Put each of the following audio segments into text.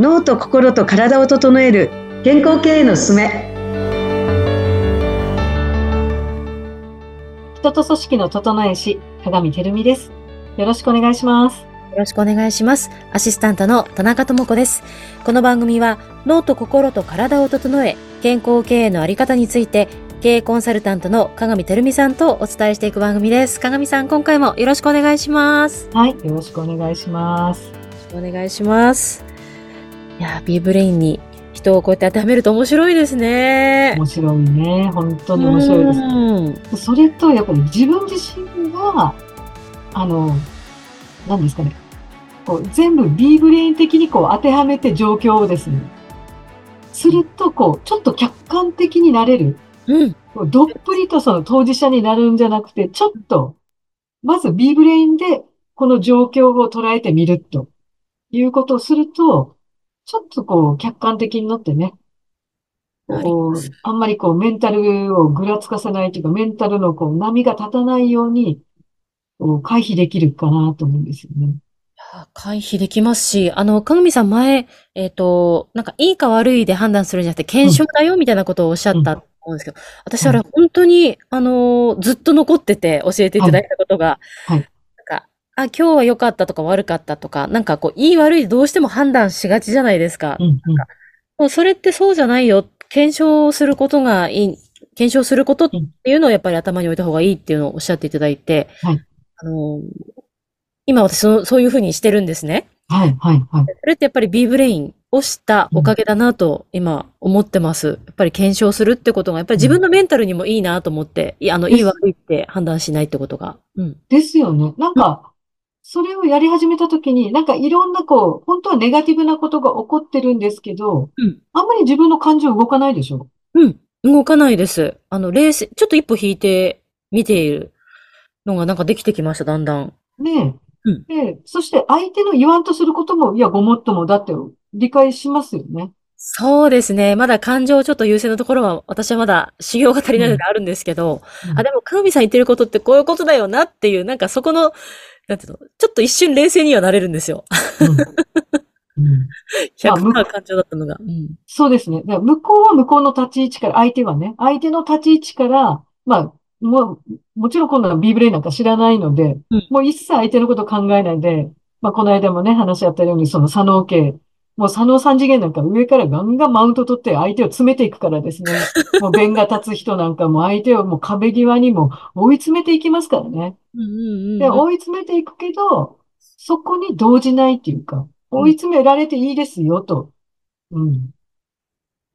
脳と心と体を整える健康経営のすすめ人と組織の整え師鏡てるみですよろしくお願いしますよろしくお願いしますアシスタントの田中智子ですこの番組は脳と心と体を整え健康経営のあり方について経営コンサルタントの鏡てるみさんとお伝えしていく番組です。鏡さん、今回もよろしくお願いします。はい、よろしくお願いします。よろしくお願いします。いや、B ブレインに人をこうやって当てはめると面白いですね。面白いね。本当に面白いです。それと、やっぱり自分自身が、あの、何ですかね。こう全部 B ブレイン的にこう当てはめて状況をですね。すると、こう、ちょっと客観的になれる。うん。どっぷりとその当事者になるんじゃなくて、ちょっと、まず B-BRAIN でこの状況を捉えてみるということをすると、ちょっとこう、客観的になってね、こう、あんまりこう、メンタルをぐらつかせないというか、メンタルのこう、波が立たないように、こう、回避できるかなと思うんですよね。回避できますし、あの、かぐみさん前、えっ、ー、と、なんかいいか悪いで判断するんじゃなくて、検証だよみたいなことをおっしゃったと思うんですけど、うん、私あれ本当に、あの、ずっと残ってて教えていただいたことが、はい、はいあ、今日は良かったとか悪かったとか、なんかこう、いい悪いどうしても判断しがちじゃないですか。うんうん、なんかもうそれってそうじゃないよ。検証することがいい、検証することっていうのをやっぱり頭に置いた方がいいっていうのをおっしゃっていただいて、はい、あの、今私そそういうふうにしてるんですね。はい、はい、はい。それってやっぱり B ブレインをしたおかげだなと今思ってます。やっぱり検証するってことが、やっぱり自分のメンタルにもいいなと思って、いや、あの、いい悪いって判断しないってことが。うん。ですよね。なんか、それをやり始めたときに、なんかいろんなこう、本当はネガティブなことが起こってるんですけど、うん、あんまり自分の感情動かないでしょ？うん。動かないです。あの、冷静、ちょっと一歩引いて見ているのがなんかできてきました、だんだん。ねえ。うん、で、そして相手の言わんとすることも、いや、ごもっともだって理解しますよね。そうですね。まだ感情ちょっと優先のところは、私はまだ修行が足りないのであるんですけど、うん、あ、でも、かぐみさん言ってることってこういうことだよなっていう、なんかそこのなんていうの、ちょっと一瞬冷静にはなれるんですよ。うん、100%感情だったのが。うん、そうですね。向こうは向こうの立ち位置から、相手はね、相手の立ち位置から、まあ、もう、もちろんこんなの B ブレイなんか知らないので、うん、もう一切相手のこと考えないで、まあ、この間もね、話し合ったように、その左脳系、もう左脳三次元なんか上からガンガンマウント取って相手を詰めていくからですね。もう弁が立つ人なんかも相手をもう壁際にも追い詰めていきますからね。で、追い詰めていくけど、そこに動じないっていうか、追い詰められていいですよと。うん。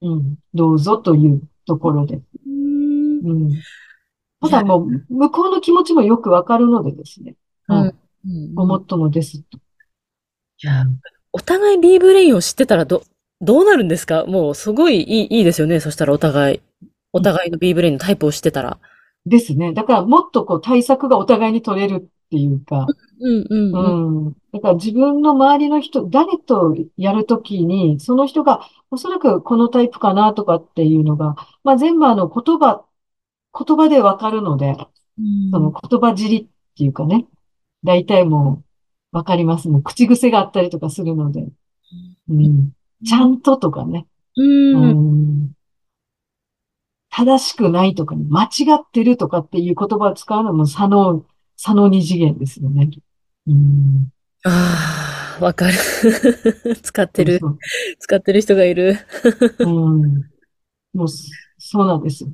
うん。どうぞというところで。うん。ただもう、向こうの気持ちもよくわかるのでですね。うん。ごもっともですと。いや、お互い B ブレインを知ってたらど、どうなるんですか？もうすごいいいいいですよね。そしたらお互い、お互いの B ブレインのタイプを知ってたら。ですね。だからもっとこう対策がお互いに取れるっていうか。うんうんうん。うん。だから自分の周りの人、誰とやるときに、その人がおそらくこのタイプかなとかっていうのが、まあ全部あの言葉、言葉でわかるので、うん、その言葉尻っていうかね。大体もうわかります。もう口癖があったりとかするので。うん、ちゃんととかね。うん、正しくないとか、ね、間違ってるとかっていう言葉を使うのも左脳、左脳二次元ですよね。うん、ああ、わかる。使ってる使ってる人がいる。うん、もう、そうなんですよ。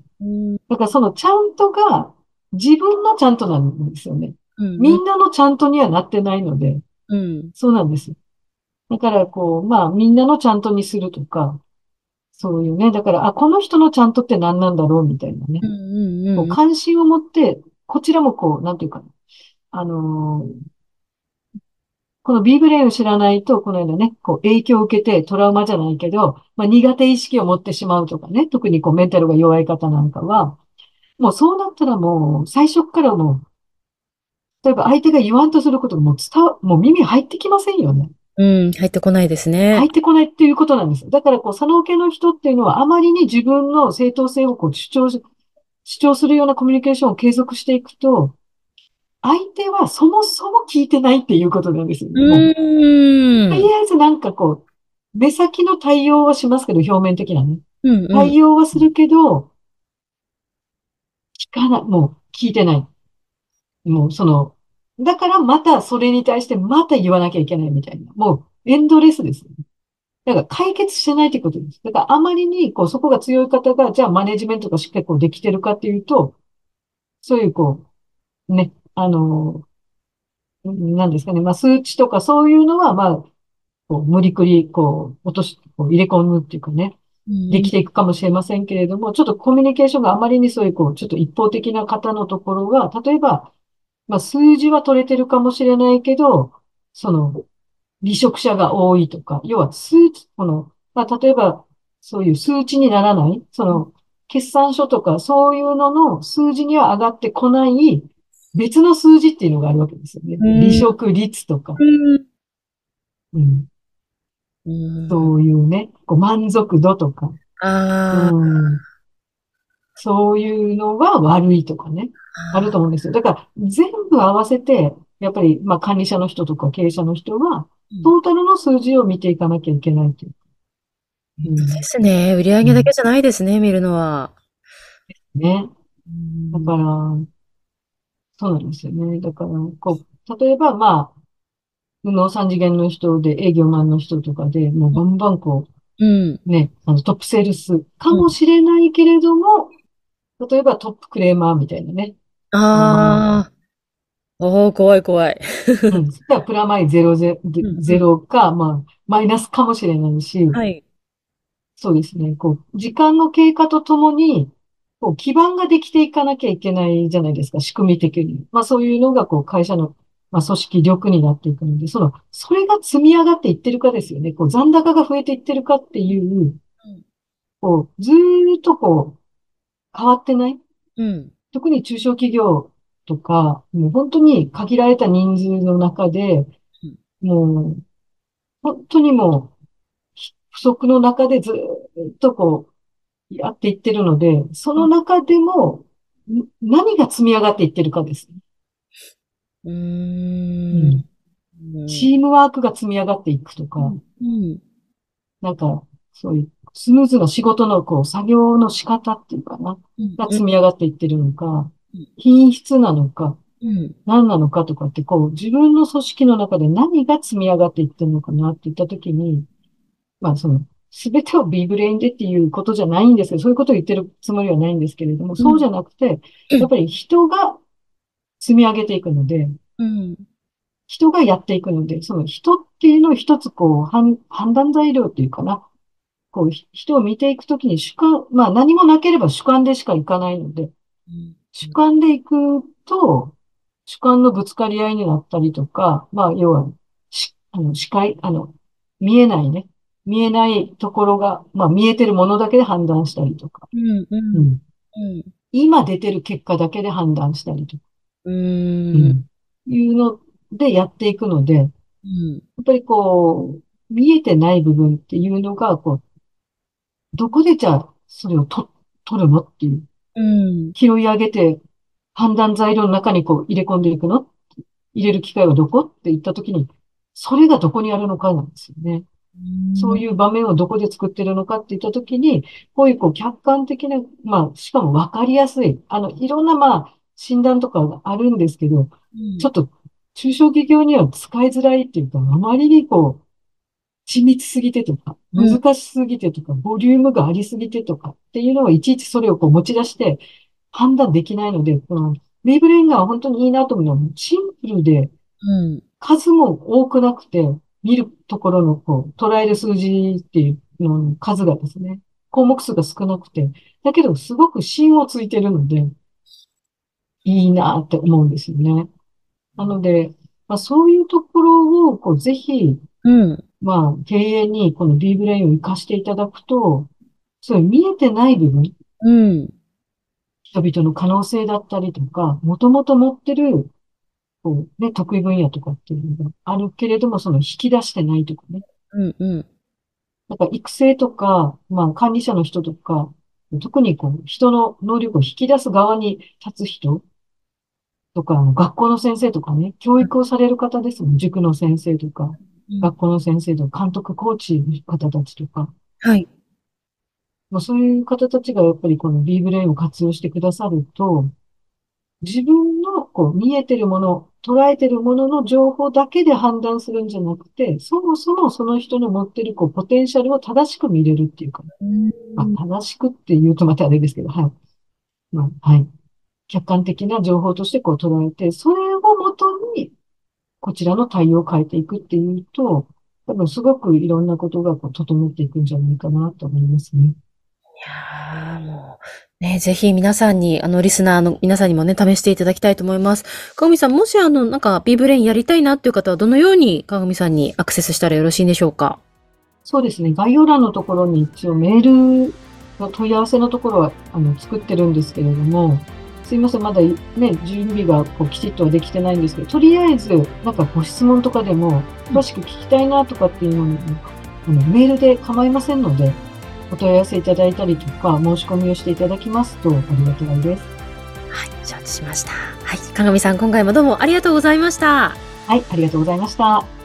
だからそのちゃんとが自分のちゃんとなんですよね。みんなのちゃんとにはなってないので、うん、そうなんです。だから、こう、まあ、みんなのちゃんとにするとか、そういうね、だから、あ、この人のちゃんとって何なんだろうみたいなね。うんうんうん、こう関心を持って、こちらもこう、なんていうかな。あのー、この B ブレインを知らないと、このようなね、こう影響を受けてトラウマじゃないけど、まあ苦手意識を持ってしまうとかね、特にこうメンタルが弱い方なんかは、もうそうなったらもう最初からもう例えば相手が言わんとすることがもう伝わ、もう耳入ってきませんよね。うん、入ってこないですね。入ってこないっていうことなんです。だから、こう、左脳系の人っていうのは、あまりに自分の正当性をこう主張、主張するようなコミュニケーションを継続していくと、相手はそもそも聞いてないっていうことなんですよ。うん。とりあえずなんかこう、目先の対応はしますけど、表面的なね。うんうん。対応はするけど、聞かない、もう聞いてない。もうその、だからまたそれに対してまた言わなきゃいけないみたいな。もうエンドレスです、ね。だから解決してないということです。だからあまりにこうそこが強い方が、じゃあマネジメントがしっかりこうできてるかっていうと、そういうこう、ね、あの、なんですかね。まあ数値とかそういうのは、まあ、こう無理くりこう落とし、こう入れ込むっていうかね。できていくかもしれませんけれども、ちょっとコミュニケーションがあまりにそういう、こう、ちょっと一方的な方のところは、例えば、まあ、数字は取れてるかもしれないけど、その、離職者が多いとか、要は数値、この、まあ、例えば、そういう数値にならない、その、決算書とか、そういうのの数字には上がってこない、別の数字っていうのがあるわけですよね。離職率とか。うん。そういうね、こう満足度とか。あうん、そういうのが悪いとかね。あると思うんですよ。だから全部合わせて、やっぱり、まあ管理者の人とか経営者の人は、トータルの数字を見ていかなきゃいけないという。うん、ですね。売上だけじゃないですね、うん、見るのは。ね。だから、そうなんですよね。だから、こう、例えば、まあ、の三次元の人で、営業マンの人とかで、もうバンバンこう、うん、ね、あのトップセールスかもしれないけれども、うん、例えばトップクレーマーみたいなね。ああ。おお怖い怖い。うん。プラマイゼロゼゼロか、まあ、マイナスかもしれないし、はい。そうですね。こう、時間の経過とともに、こう、基盤ができていかなきゃいけないじゃないですか、仕組み的に。まあそういうのが、こう、会社のまあ、組織力になっていくので、その、それが積み上がっていってるかですよね。こう、残高が増えていってるかっていう、こう、ずーっとこう、変わってない？うん。特に中小企業とか、もう本当に限られた人数の中で、もう、本当にもう、不足の中でずっとこう、やっていってるので、その中でも、何が積み上がっていってるかです。ね。うん。チームワークが積み上がっていくとか、うん、なんか、そういうスムーズな仕事のこう作業の仕方っていうかな、が積み上がっていってるのか、品質なのか、何なのかとかって、こう、自分の組織の中で何が積み上がっていってるのかなって言ったときに、まあ、その、すべてを B-BRAIN でっていうことじゃないんですけど、そういうことを言ってるつもりはないんですけれども、そうじゃなくて、やっぱり人が積み上げていくので、うん、人がやっていくので、その人っていうのを一つこう判断材料っていうかな。こう人を見ていくときに主観、まあ何もなければ主観でしかいかないので、うん、主観でいくと、主観のぶつかり合いになったりとか、まあ要は、しあの視界、あの、見えないね。見えないところが、まあ見えてるものだけで判断したりとか。うん、うん、うん。今出てる結果だけで判断したりとか。うん。いうのでやっていくので、やっぱりこう、見えてない部分っていうのが、こう、どこでじゃあ、それをと、取るのっていう。うん。拾い上げて、判断材料の中にこう入れ込んでいくの？入れる機会はどこ？って言ったときに、それがどこにあるのかなんですよね。そういう場面をどこで作ってるのかって言ったときに、こういうこう客観的な、まあ、しかもわかりやすい、あの、いろんなまあ、診断とかがあるんですけど、うん、ちょっと中小企業には使いづらいっていうか、あまりにこう、緻密すぎてとか、難しすぎてとか、うん、ボリュームがありすぎてとかっていうのをいちいちそれをこう持ち出して判断できないので、このメイブレインが本当にいいなと思うのは、シンプルで、数も多くなくて、見るところのこう、捉える数字っていうの数がですね、項目数が少なくて、だけどすごく芯をついてるので、いいなって思うんですよね。なので、まあ、そういうところを、こう、ぜひ、うん。まあ、経営にこの D ブレインを活かしていただくと、そういう見えてない部分、うん。人々の可能性だったりとか、もともと持ってる、こう、ね、得意分野とかっていうのがあるけれども、その引き出してないとかね。うんうん。なんか育成とか、まあ管理者の人とか、特にこう、人の能力を引き出す側に立つ人とか、学校の先生とかね、教育をされる方ですもん、塾の先生とか。学校の先生とか、監督、コーチの方たちとか、はい。まあ、そういう方たちがやっぱりこの B ブレインを活用してくださると、自分のこう見えてるもの、捉えてるものの情報だけで判断するんじゃなくて、そもそもその人の持ってるこうポテンシャルを正しく見れるっていうか、まあ、正しくって言うとまたあれですけど、はい。まあ、はい。客観的な情報としてこう捉えて、それこちらの対応を変えていくっていうと、多分すごくいろんなことがこう整っていくんじゃないかなと思いますね。いやー、もう、ね、ぜひ皆さんに、あの、リスナーの皆さんにもね、試していただきたいと思います。かぐみさん、もしあの、なんか、 B-BRAIN やりたいなっていう方は、どのようにかぐみさんにアクセスしたらよろしいんでしょうか？そうですね。概要欄のところに一応メールの問い合わせのところは、あの、作ってるんですけれども、すいません、まだね、準備がこうきちっとはできてないんですけど、とりあえず、なんかご質問とかでも、詳しく聞きたいなとかっていうのも、あのメールで構いませんので、お問い合わせいただいたりとか、申し込みをしていただきますと、ありがたいです。はい、承知しました。はい、かがみさん、今回もどうもありがとうございました。はい、ありがとうございました。